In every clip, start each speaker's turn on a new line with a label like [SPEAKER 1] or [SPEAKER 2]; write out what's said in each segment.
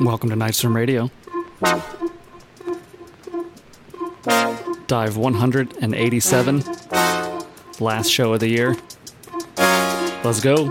[SPEAKER 1] Welcome to Nightstorm Radio. Dive 187, last show of the year. Let's go.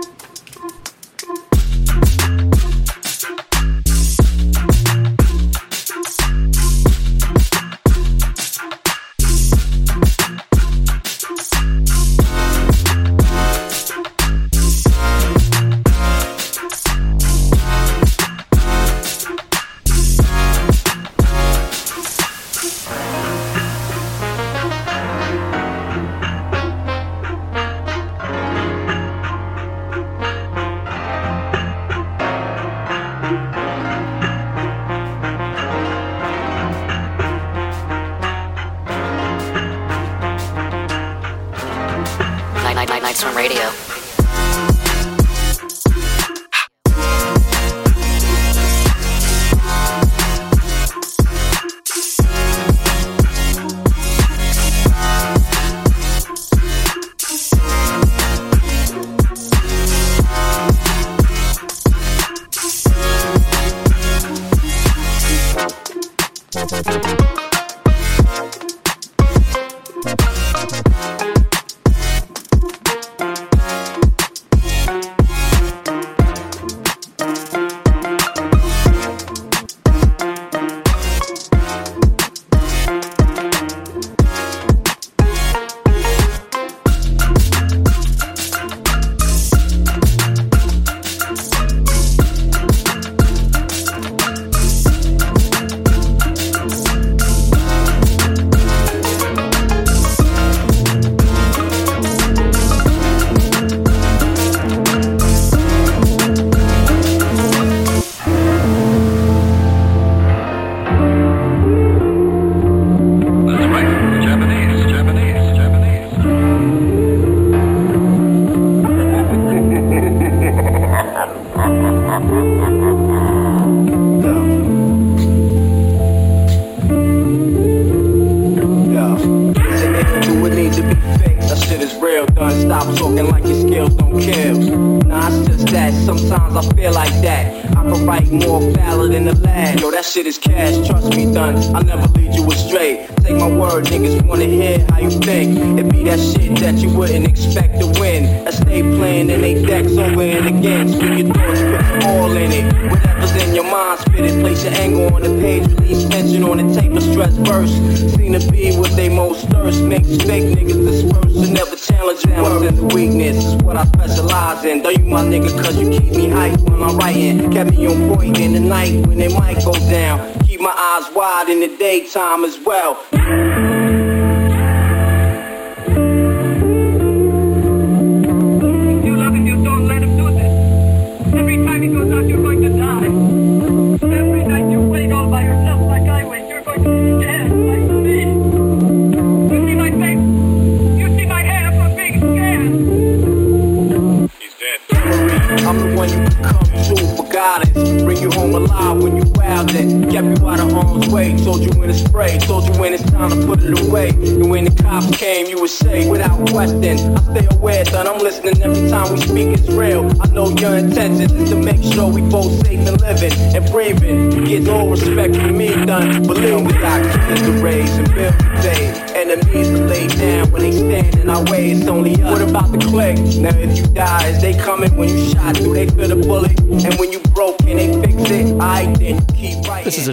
[SPEAKER 2] Time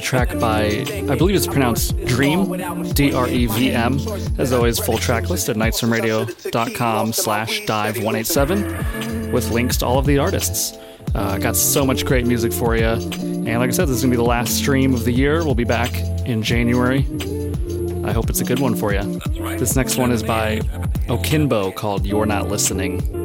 [SPEAKER 1] track by, I believe it's pronounced Dream, D R E V M. As always, full track list at nightstormradio.com slash dive 187 with links to all of the artists. Uh, got so much great music for you. And like I said, this is going to be the last stream of the year. We'll be back in January. I hope it's a good one for you. This next one is by Okinbo called You're Not listening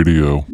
[SPEAKER 2] Radio.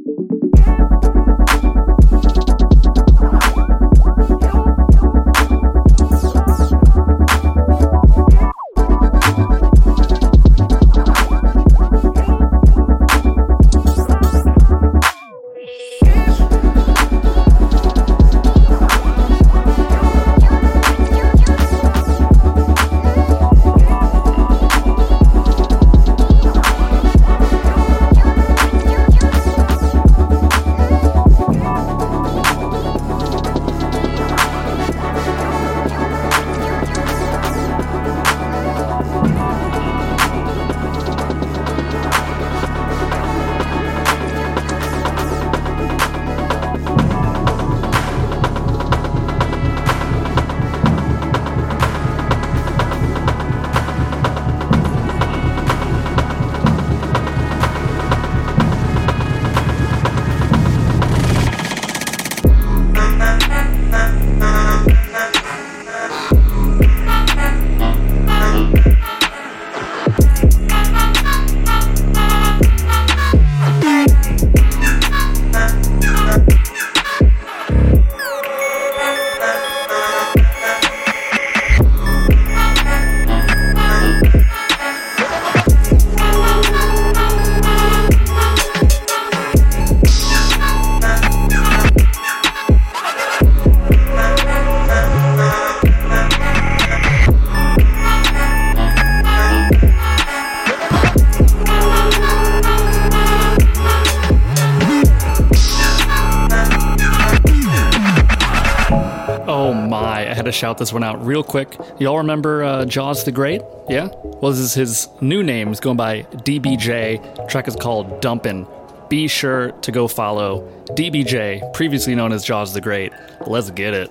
[SPEAKER 1] Shout this one out real quick. Y'all remember uh, Jaws the Great? Yeah? Well, this is his new name. He's going by DBJ. track is called Dumpin'. Be sure to go follow DBJ, previously known as Jaws the Great. Let's get it.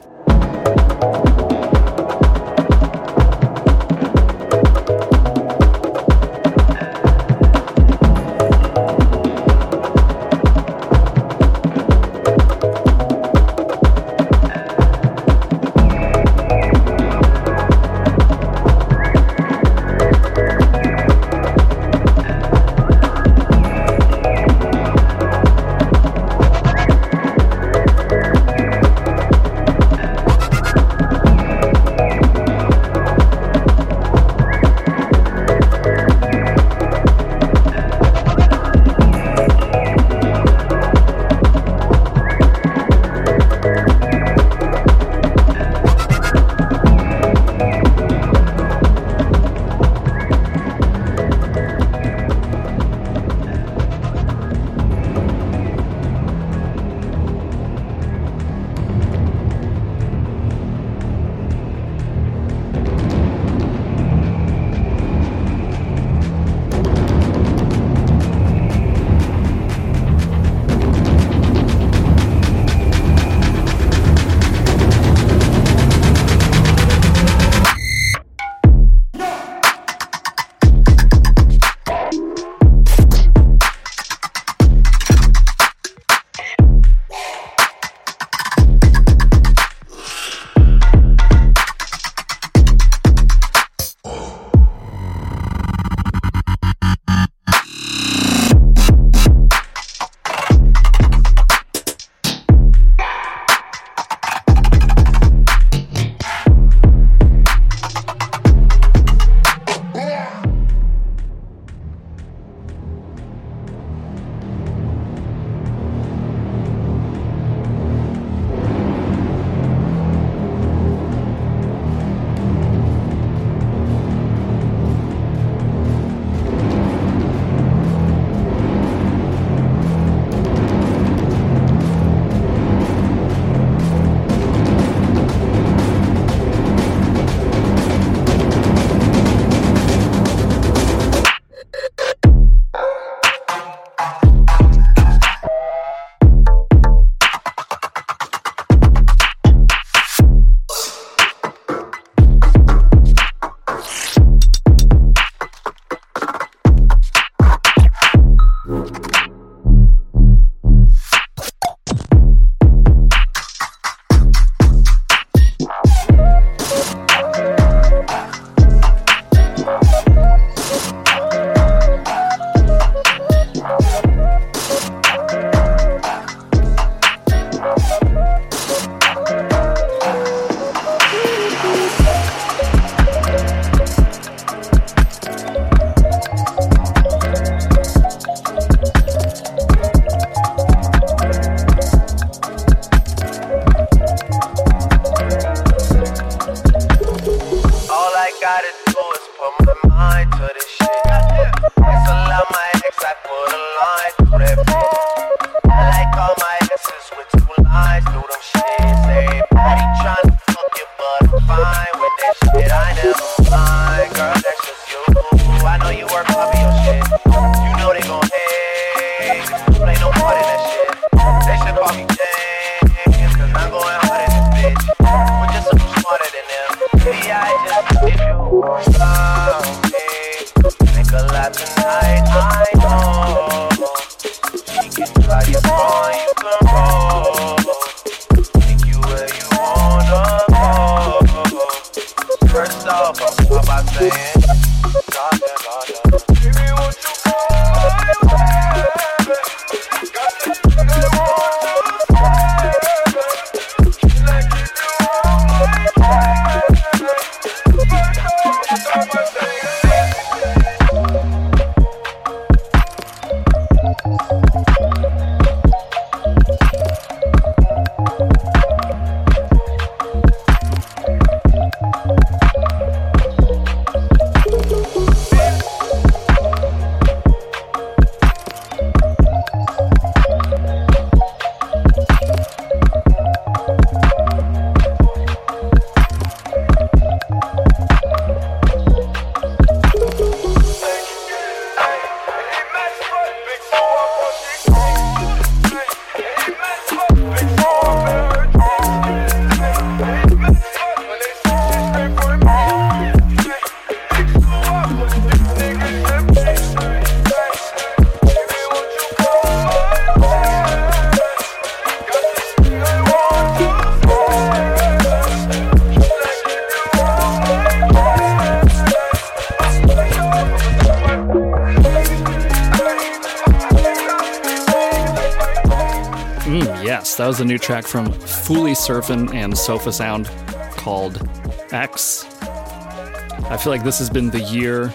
[SPEAKER 3] That
[SPEAKER 1] was a new track from Fully Surfin' and Sofa Sound called X. I feel like this has been the year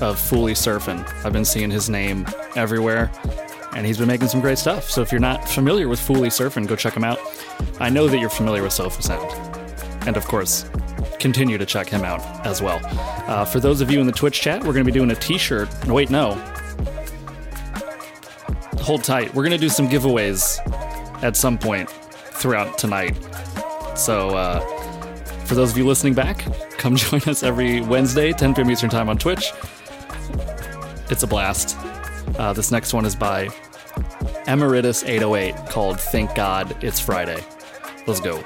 [SPEAKER 1] of Fully Surfin'. I've been seeing his name everywhere, and he's been making some great stuff. So if you're not familiar with Fully Surfin', go check him out. I know that you're familiar with Sofa Sound. And of course, continue to check him out as well. Uh, for those of you in the Twitch chat, we're going to be doing a t shirt. Wait, no. Hold tight. We're going to do some giveaways at some point throughout tonight. So, uh, for those of you listening back, come join us every Wednesday, 10 p.m. Eastern Time on Twitch. It's a blast. Uh, this next one is by Emeritus808 called Thank God It's Friday. Let's go.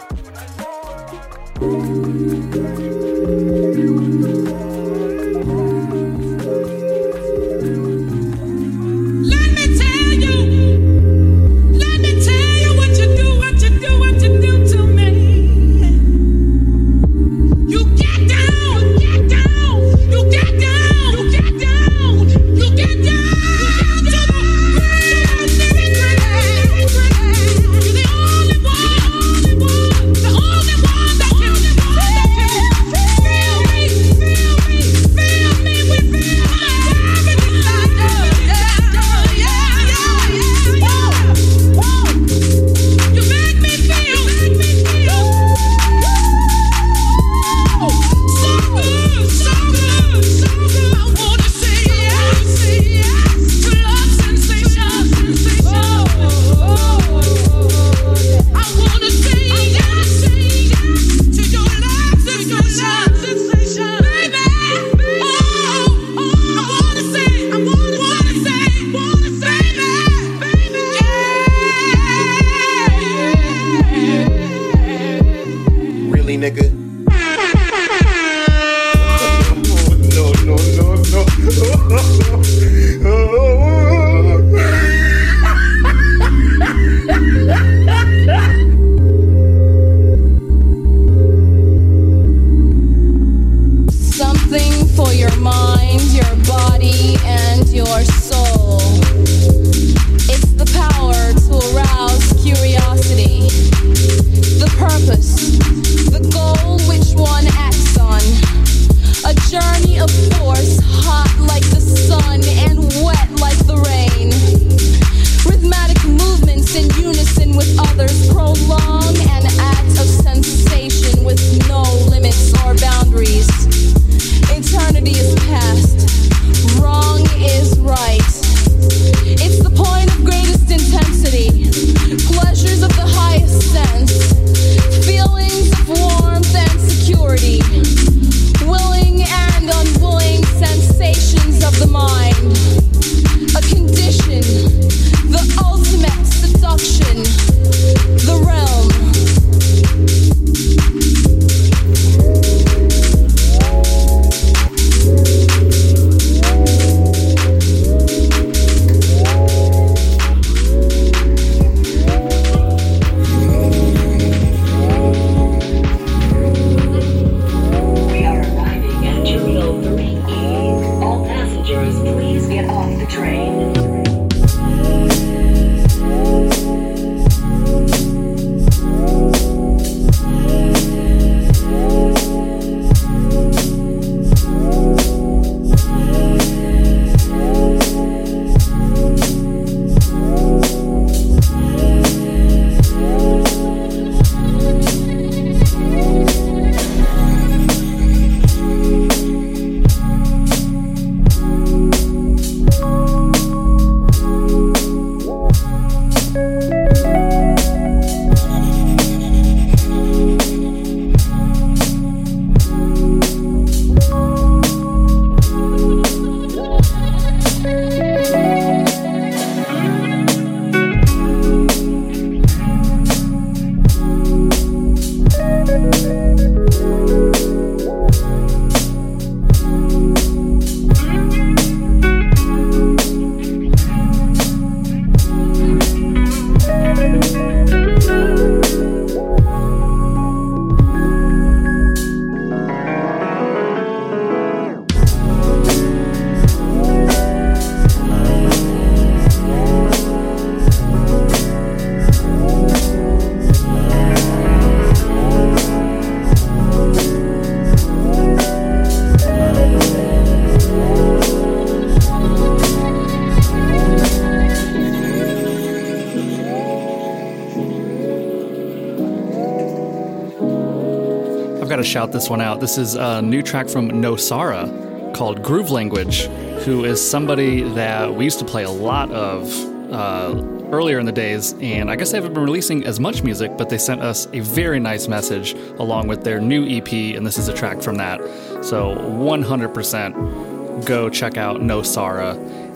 [SPEAKER 1] Shout this one out. This is a new track from Nosara called Groove Language, who is somebody that we used to play a lot of uh, earlier in the days. And I guess they haven't been releasing as much music, but they sent us a very nice message along with their new EP, and this is a track from that. So 100% go check out Nosara.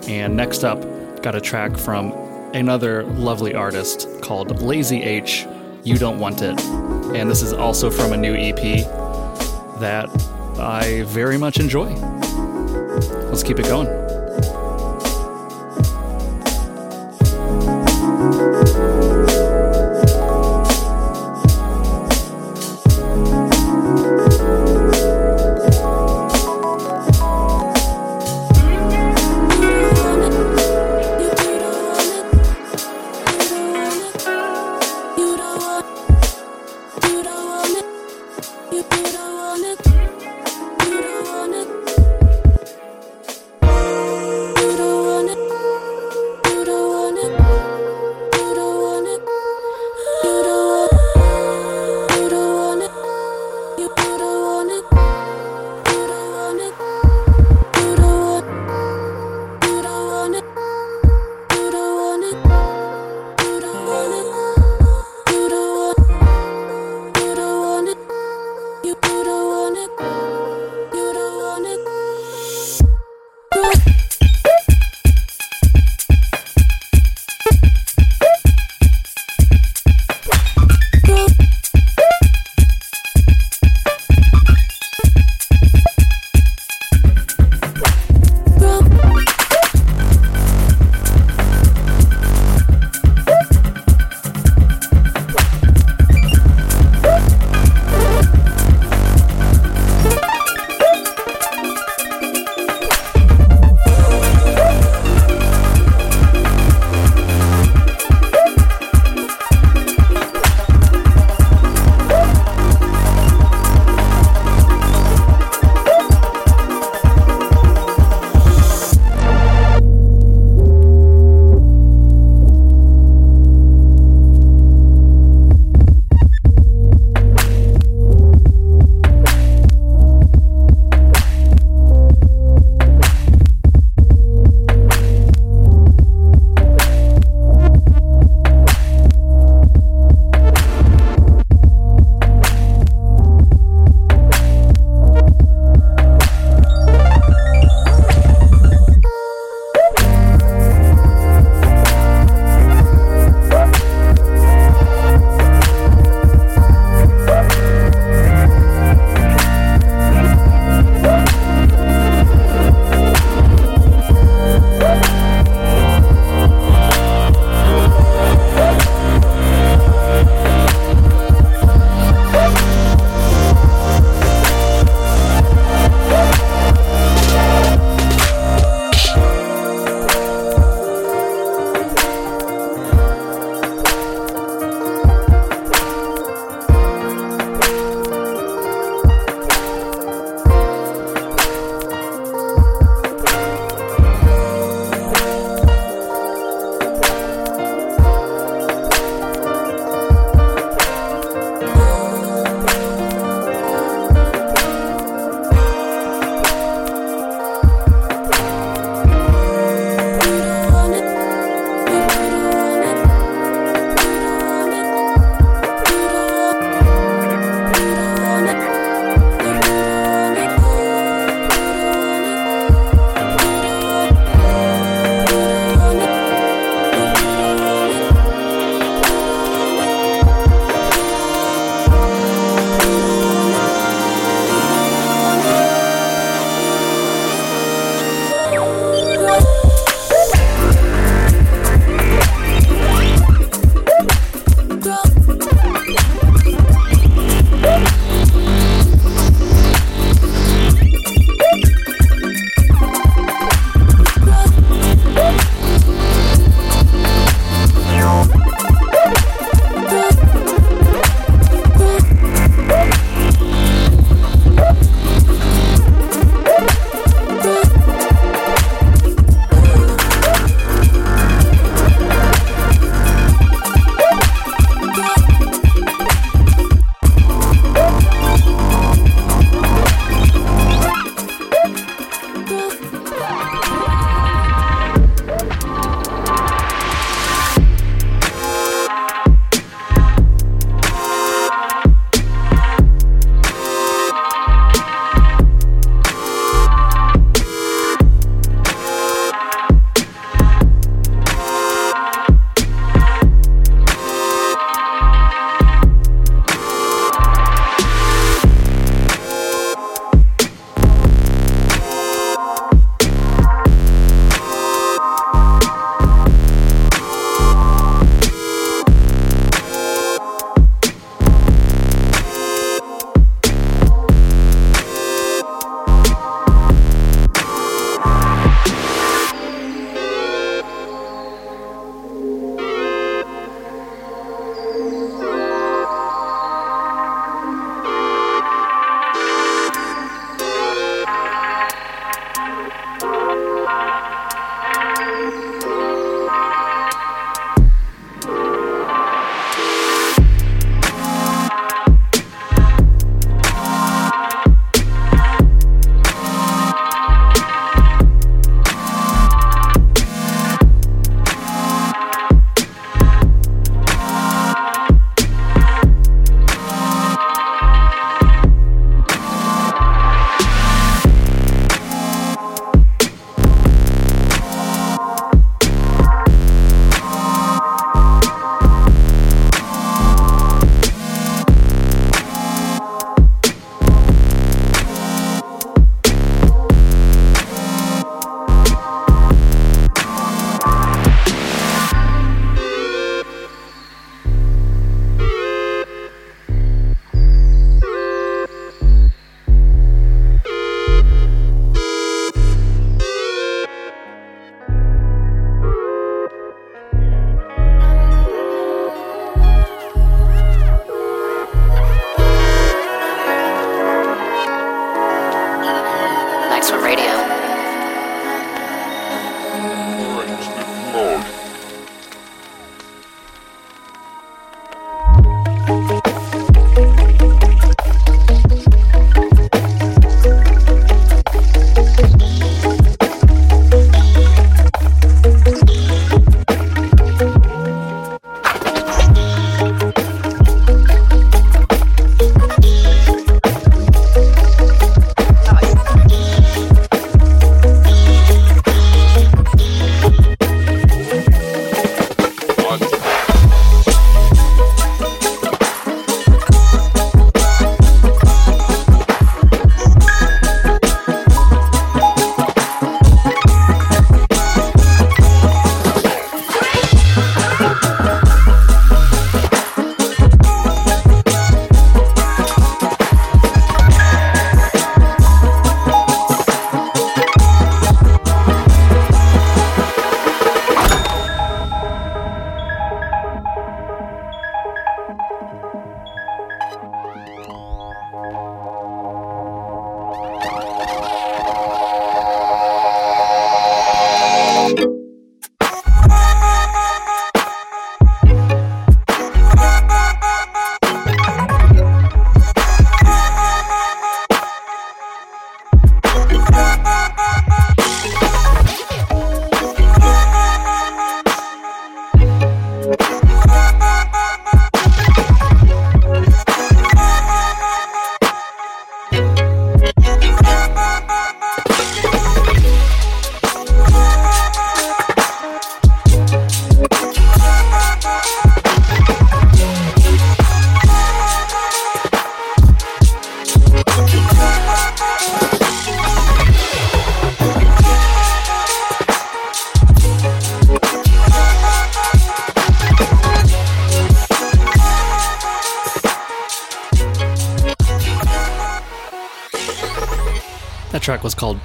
[SPEAKER 1] And next up, got a track from another lovely artist called Lazy H. You Don't Want It. And this is also from a new EP that I very much enjoy. Let's keep it going.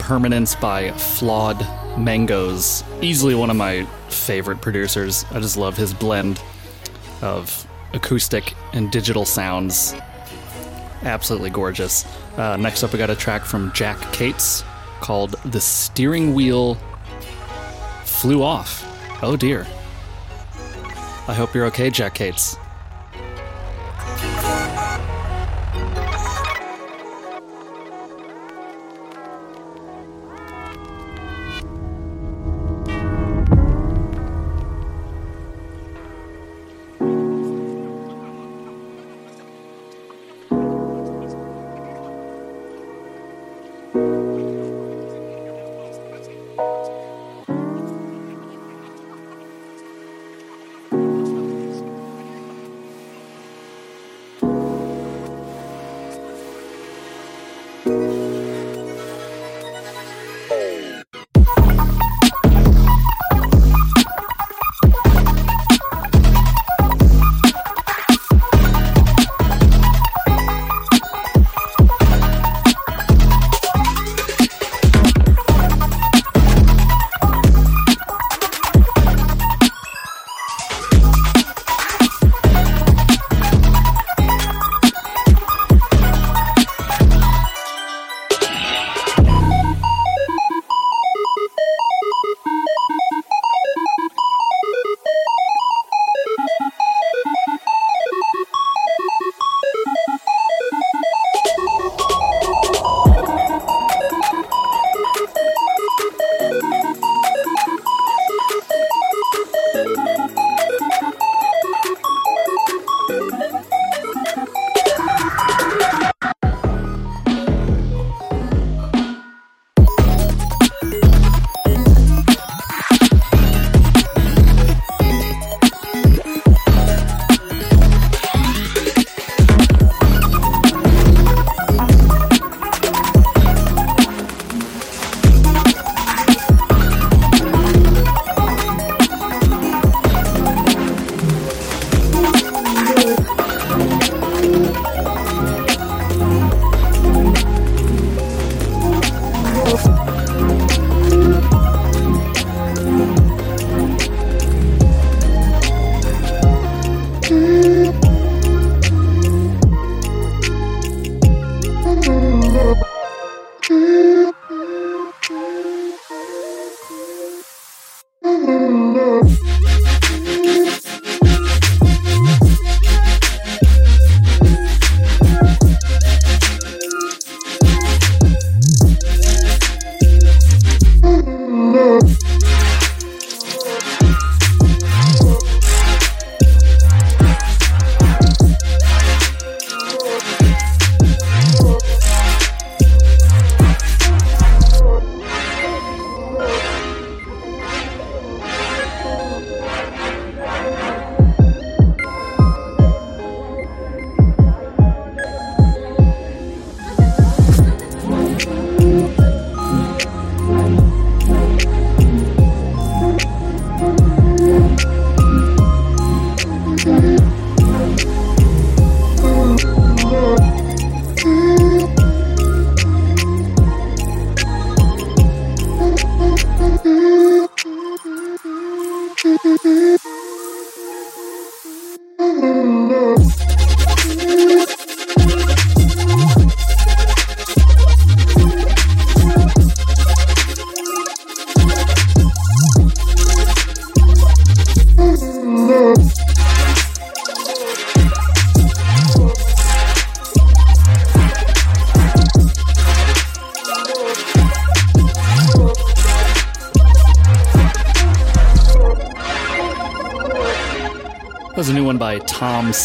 [SPEAKER 1] Permanence by Flawed Mangoes. Easily one of my favorite producers. I just love his blend of acoustic and digital sounds. Absolutely gorgeous. Uh, next up, we got a track from Jack Cates called The Steering Wheel Flew Off. Oh dear. I hope you're okay, Jack Cates.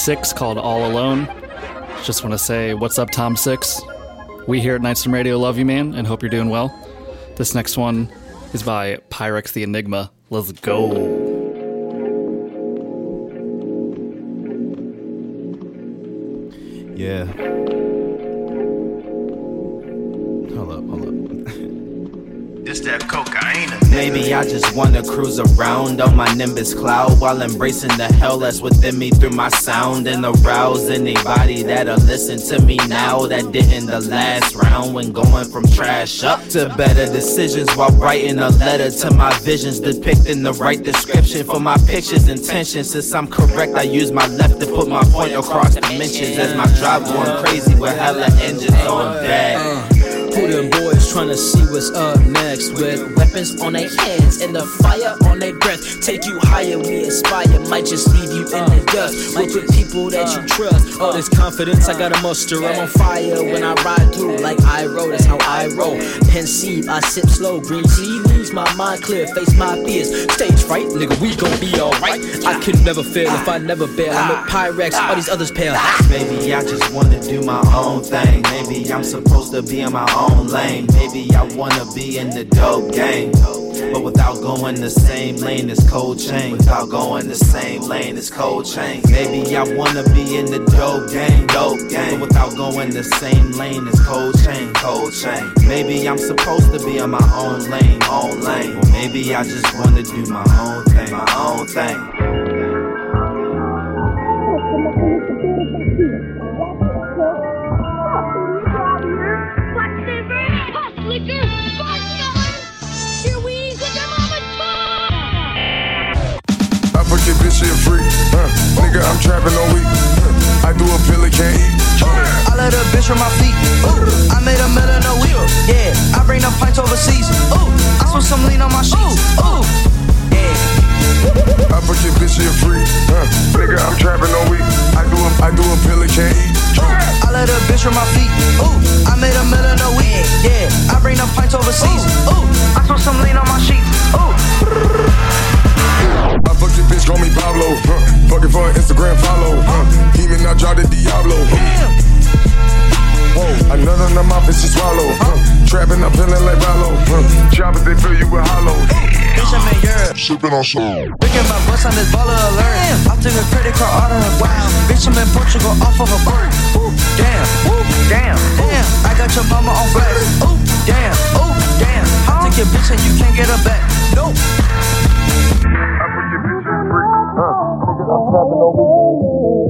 [SPEAKER 1] Six called All Alone. Just want to say, what's up, Tom Six? We here at Night Swim Radio love you, man, and hope you're doing well. This next one is by Pyrex the Enigma. Let's go.
[SPEAKER 4] I just wanna cruise around on my Nimbus cloud while embracing the hell that's within me through my sound and arouse anybody that'll listen to me now that didn't the last round when going from trash up to better decisions while writing a letter to my visions depicting the right description for my pictures intentions since I'm correct I use my left to put my point across dimensions as my drive going crazy with hella engines on deck.
[SPEAKER 5] Uh, Who them boys tryna see what's up next with weapons on their hands and the fire on their breath. Take you higher, we aspire, might just leave you in the dust. Work with people that you trust. All this confidence I gotta muster. I'm on fire when I ride through like I roll. That's how I roll. Pensive, I sip slow. Green tea leaves my mind clear. Face my fears. Stage fright, nigga, we gon' be alright. I can never fail if I never bail. I'm a Pyrex, all these others pale.
[SPEAKER 4] Maybe I just wanna do my own thing. Maybe I'm supposed to be in my own lane. Maybe I wanna be in the dope game. But without going the same lane as Cold Chain. Without going the same lane as Cold Chain. Maybe I wanna be in the dope game. Dope game. But without going the same lane as Cold Chain. Cold Chain. Maybe I'm supposed to be in my own lane. Own lane. Or maybe I just wanna do my own thing. My own thing.
[SPEAKER 6] Freak. Uh, nigga, I'm trapping all week. Uh, I do a pill, it can't eat.
[SPEAKER 7] I let a bitch from my feet. Ooh, I made a million a week. Yeah, I bring the pints overseas. Ooh, I spent some lean on my sheets. Ooh, yeah.
[SPEAKER 6] I fuck your bitch, she a freak. Uh, nigga, I'm trapping all week. I do a, I do a pill, it can't eat.
[SPEAKER 7] I let a bitch from my feet. Ooh, I made a million a week. Yeah, I bring the pints overseas. Ooh, I spent some lean on my sheets. Ooh.
[SPEAKER 6] I fuck your bitch, call me Pablo. Huh. Fucking for an Instagram follow. Huh. Demon, I draw the Diablo. Huh. Whoa, another in the mouth and she swallow. Huh. Trapping, I'm feeling like Rollo. Huh. Choppers, they fill you with hollow.
[SPEAKER 7] Bitch, I'm in Europe.
[SPEAKER 6] Sipping on soul.
[SPEAKER 7] Picking my bus on this baller alert. I took a credit card out of her wow. Bitch, I'm in Portugal off of a bird. Ooh, damn, ooh, damn, damn. I got your mama on blast. Ooh, damn, ooh, damn. I took your bitch and you can't get her back. Nope. Oh,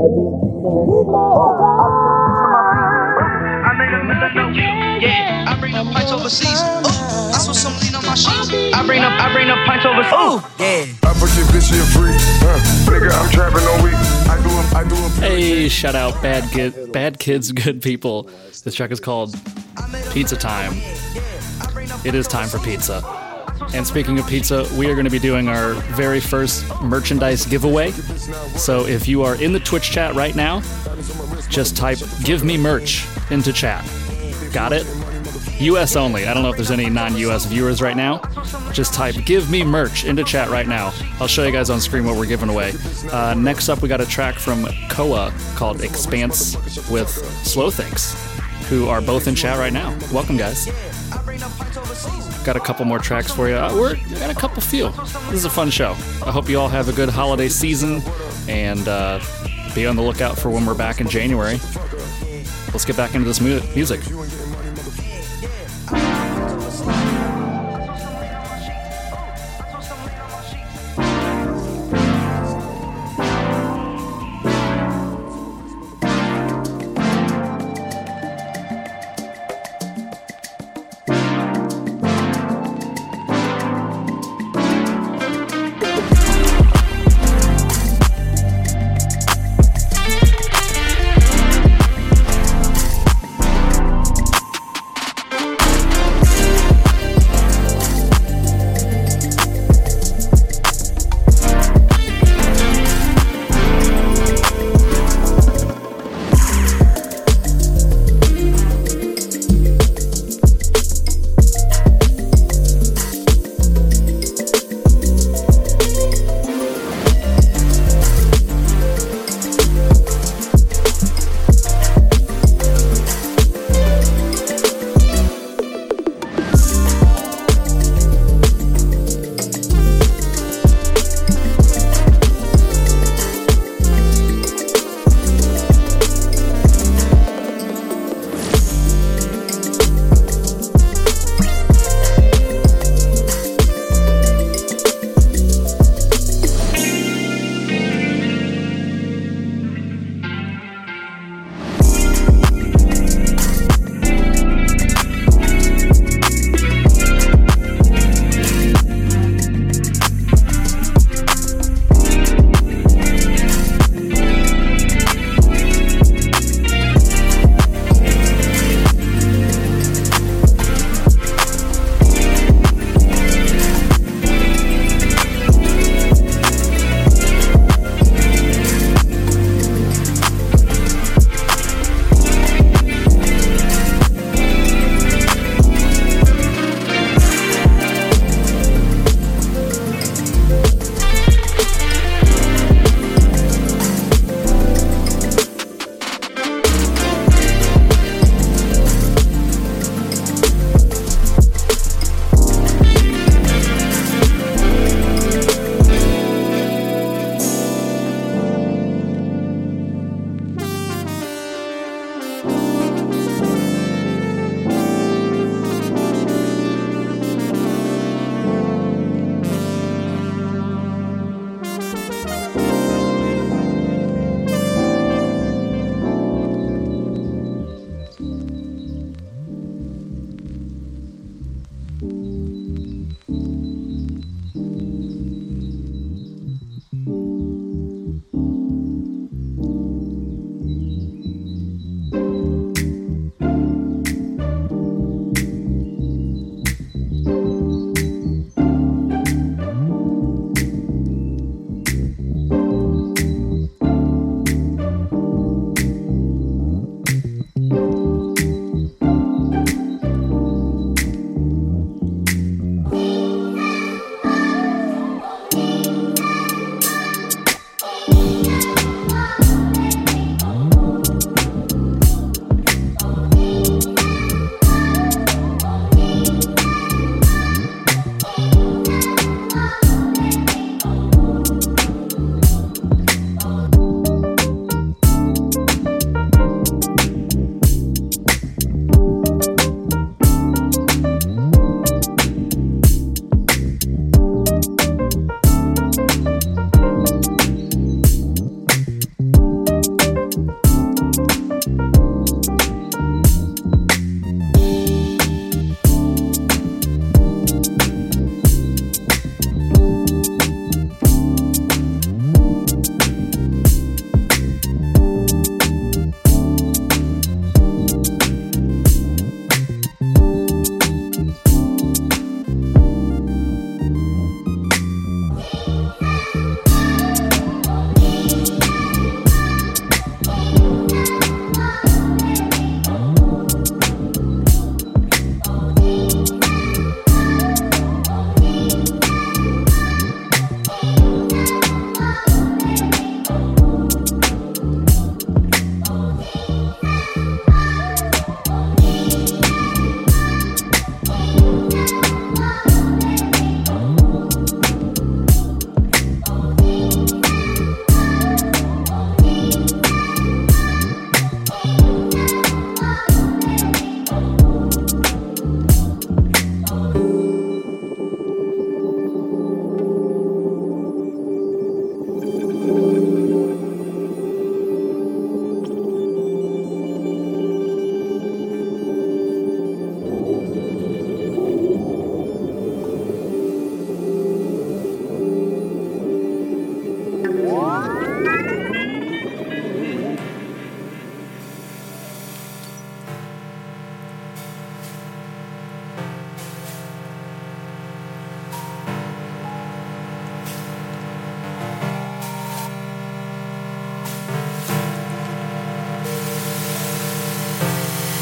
[SPEAKER 7] I made a million Yeah, I bring the pints overseas. Ooh, I saw some lean on my sheets. I bring up, I bring the pints overseas. Ooh, yeah.
[SPEAKER 6] I fuck your bitch, she a freak. Nigga, I'm trapping all week. I do a, I do a
[SPEAKER 1] Hey, shout out bad kid, bad kids, good people. This track is called Pizza Time. It is time for pizza. And speaking of pizza, we are going to be doing our very first merchandise giveaway. So if you are in the Twitch chat right now, just type "Give me merch" into chat. Got it? US only. I don't know if there's any non-US viewers right now. Just type "Give me merch" into chat right now. I'll show you guys on screen what we're giving away. Uh, next up, we got a track from Koa called "Expanse" with Slow Thinks, who are both in chat right now. Welcome, guys. Got a couple more tracks for you. Uh, we're got a couple few. This is a fun show. I hope you all have a good holiday season and uh, be on the lookout for when we're back in January. Let's get back into this mu- music.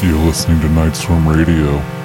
[SPEAKER 8] You're listening to Night Swim Radio.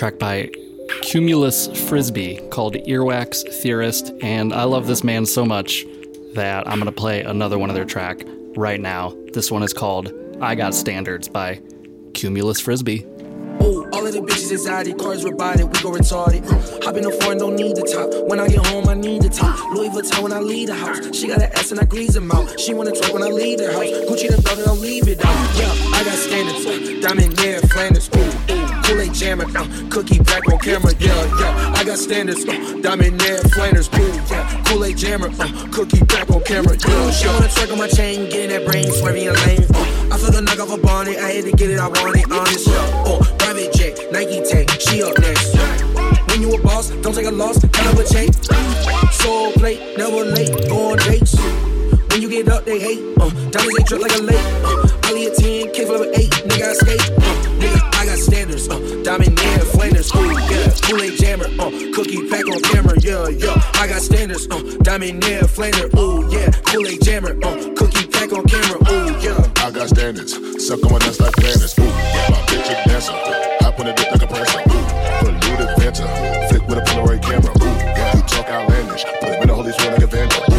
[SPEAKER 1] Track by Cumulus Frisbee called Earwax Theorist, and I love this man so much that I'm gonna play another one of their track right now. This one is called I Got Standards by Cumulus Frisbee.
[SPEAKER 9] Ooh, all of the bitches anxiety, cars robotic, we go retarded. Uh, hop in the foreign, don't need the top. When I get home, I need the top. Louis Vuitton when I leave the house. She got an ass and I grease them out. She wanna talk when I leave the house. Gucci the and I'll leave it out. Yeah, I got standards. Diamond yeah, Flanders. Ooh, ooh, Kool-Aid jammer. Uh, cookie back on camera. Yeah, yeah, I got standards. Uh, diamond yeah, Flanders. Ooh, yeah, Kool-Aid jammer. Uh, cookie back on camera. Yeah, she wanna twerk on my chain, getting that brain, swerving your lane. Uh, I feel the knock off a bonnet. I had to get it, I want it, honest. Yeah, oh, private jet, Nike tank, she up next. When you a boss, don't take a loss, kind of a check. Soul plate, never late, on dates. When you get up, they hate. Uh, diamonds they drip like a lake. Uh, only a 10, kick flip an 8, nigga I skate. Uh, nigga, I got standards. Uh, yeah, Flanders, ooh, yeah. Kool-Aid jammer, uh, cookie pack on camera, yeah, yeah. I got standards. Uh, yeah, Flanders, ooh, yeah. Kool-Aid jammer, uh, cookie pack on camera, ooh, yeah.
[SPEAKER 10] I got standards, suck on my nuts like planners. Ooh, my bitch a dancer, hop on the dick like a prancer. Ooh, polluted Fanta, flick with a Polaroid camera. Ooh, yeah. you talk outlandish, put him in the holy sword like a vandal.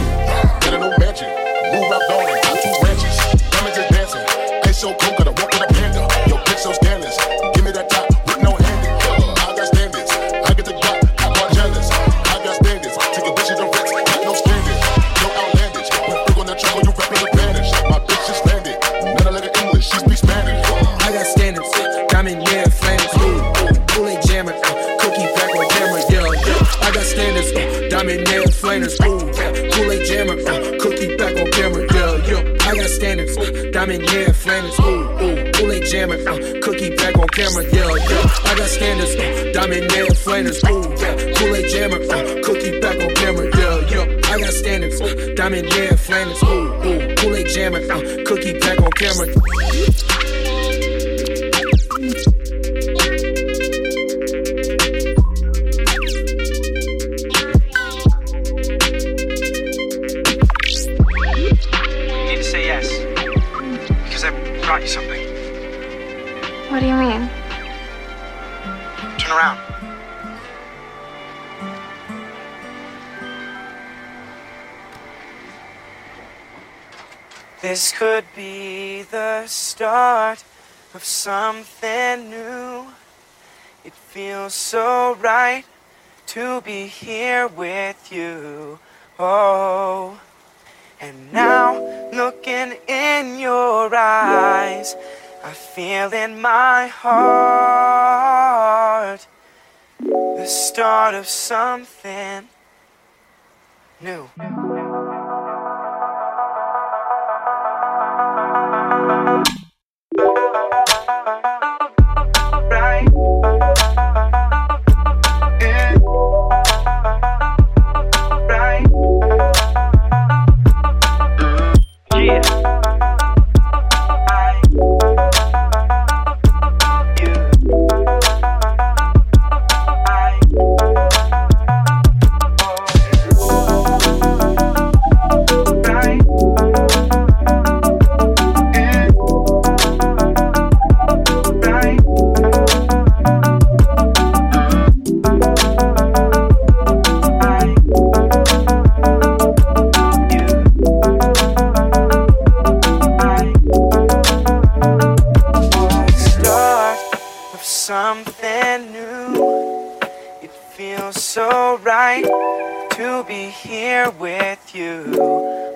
[SPEAKER 9] Diamond yeah, Flanders, ooh, ooh, Kool-Aid jammer, uh, cookie back on camera, yeah, yeah. I got standards, uh, diamond yeah, Flanders, ooh, yeah, Kool-Aid jammer, uh, cookie back on camera, yeah, yeah. I got standards, uh, diamond yeah, Flanders, ooh, ooh, Kool-Aid jammer, uh, cookie back on camera.
[SPEAKER 11] Could be the start of something new. It feels so right to be here with you. Oh. And now, looking in your eyes, I feel in my heart the start of something new. Here with you.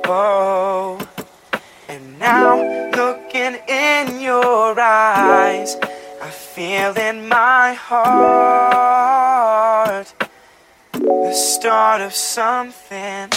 [SPEAKER 11] Oh, and now looking in your eyes, I feel in my heart the start of something.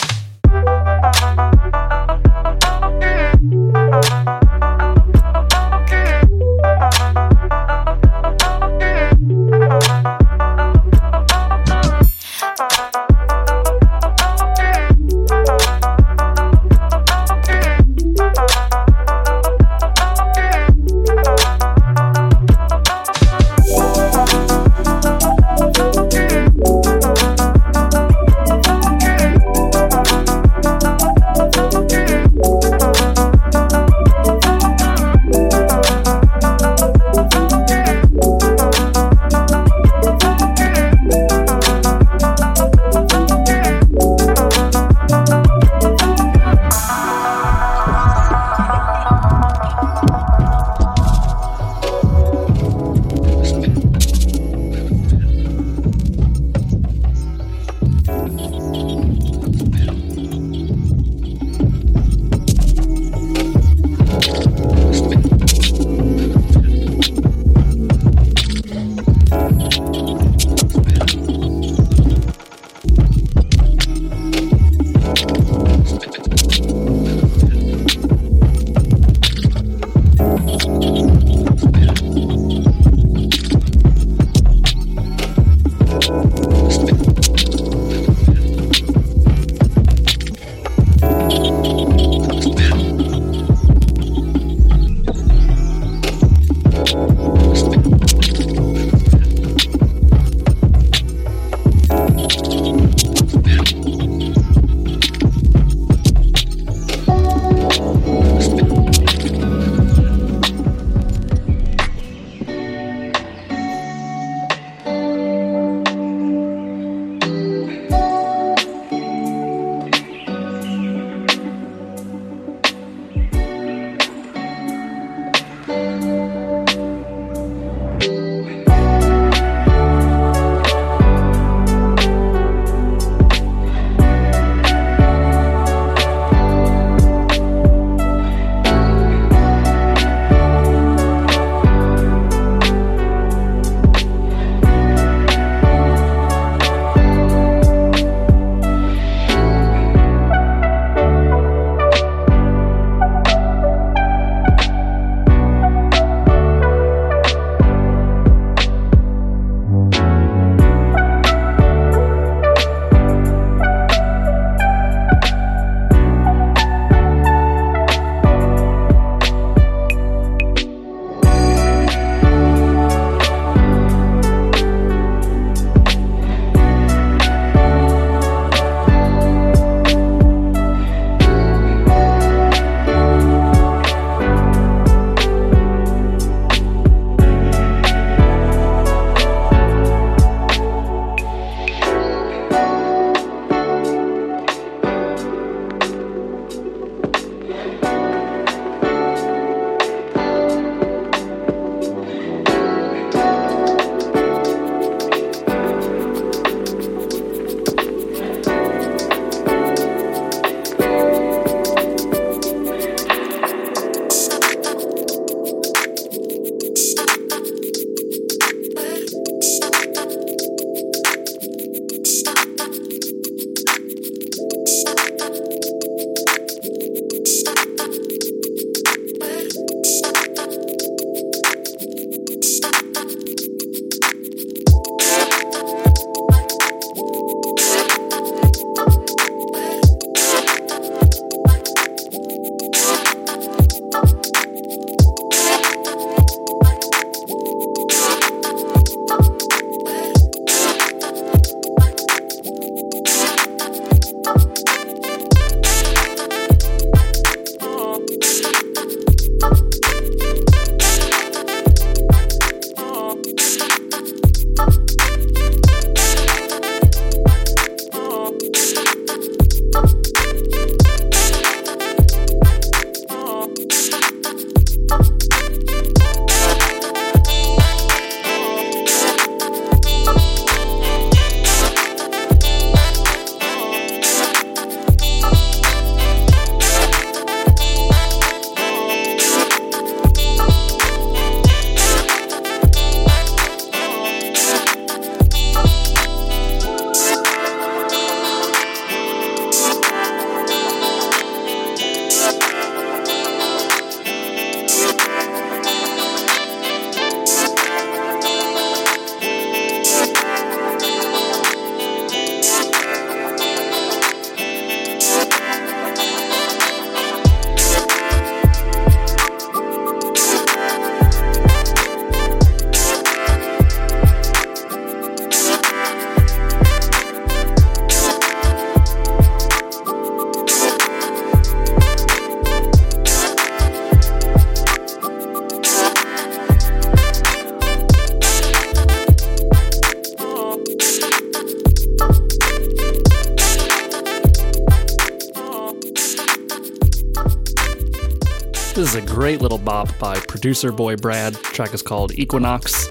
[SPEAKER 1] This is a great little bop by producer boy Brad. The track is called Equinox.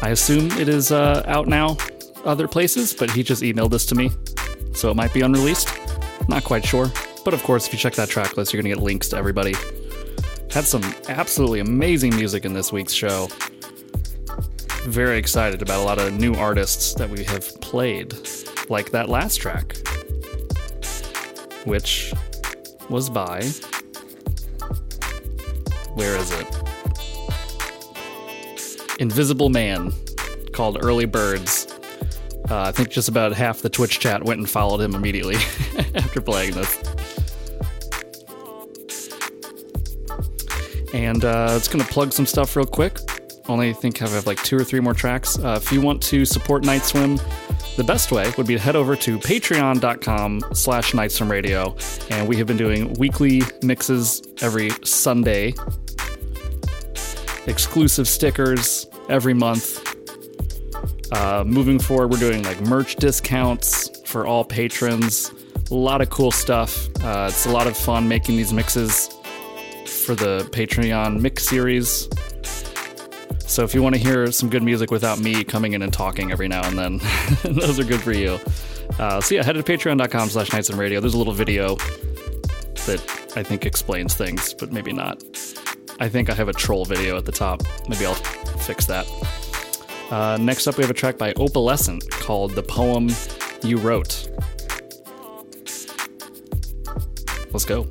[SPEAKER 1] I assume it is uh, out now other places, but he just emailed this to me, so it might be unreleased. Not quite sure. But of course, if you check that track list, you're going to get links to everybody. Had some absolutely amazing music in this week's show. Very excited about a lot of new artists that we have played, like that last track, which was by. Where is it? Invisible Man, called Early Birds. Uh, I think just about half the Twitch chat went and followed him immediately after playing this. And uh, it's going to plug some stuff real quick. Only think I have like two or three more tracks. Uh, if you want to support Night Swim, the best way would be to head over to patreon.com slash nightswimradio. And we have been doing weekly mixes every Sunday. Exclusive stickers every month. Uh, moving forward, we're doing like merch discounts for all patrons. A lot of cool stuff. Uh, it's a lot of fun making these mixes for the Patreon mix series. So if you want to hear some good music without me coming in and talking every now and then, those are good for you. Uh, so yeah, head to patreon.com slash nightswimradio. There's a little video that I think explains things, but maybe not. I think I have a troll video at the top. Maybe I'll fix that. Uh, next up, we have a track by Opalescent called The Poem You Wrote. Let's go.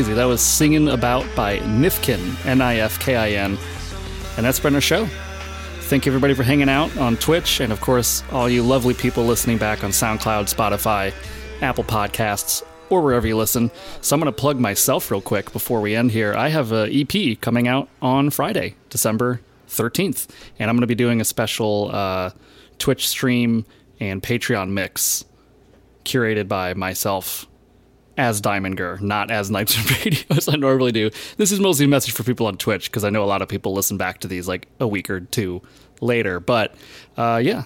[SPEAKER 1] Crazy. That was Singing About by Nifkin, N I F K I N. And that's been our show. Thank you everybody for hanging out on Twitch, and of course, all you lovely people listening back on SoundCloud, Spotify, Apple Podcasts, or wherever you listen. So I'm going to plug myself real quick before we end here. I have a EP coming out on Friday, December 13th, and I'm going to be doing a special uh, Twitch stream and Patreon mix curated by myself as Diamondger, not as Night Swim Radio as I normally do. This is mostly a message for people on Twitch because I know a lot of people listen back to these like a week or two later. But uh, yeah,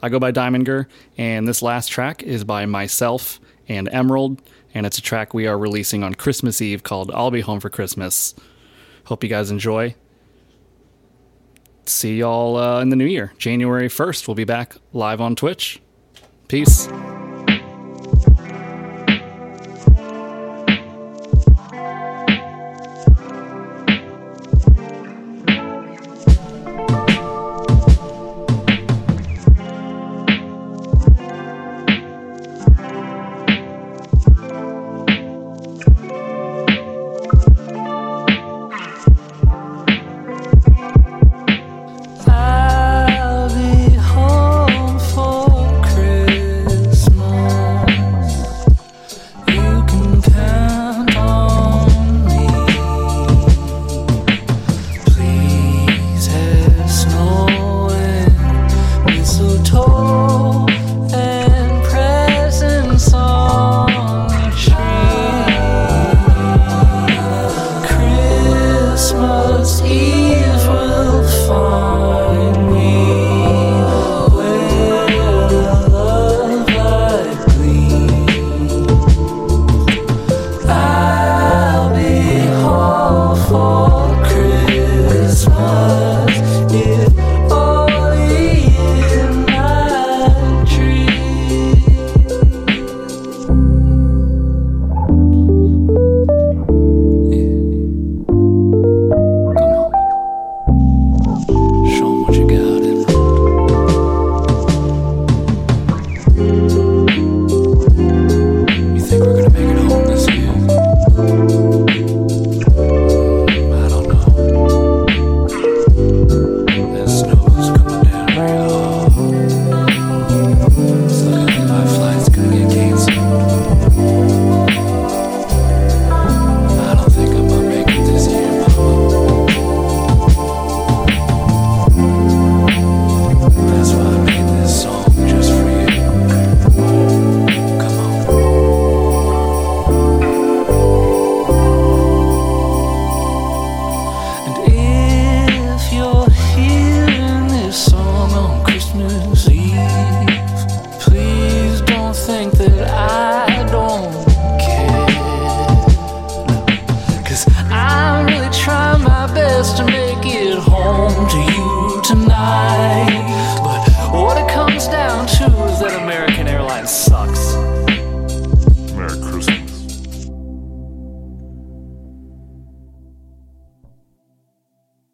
[SPEAKER 1] I go by Diamondger, and this last track is by myself and Emerald, and it's a track we are releasing on Christmas Eve called I'll Be Home for Christmas. Hope you guys enjoy. See y'all uh, in the new year. January 1st, we'll be back live on Twitch. Peace.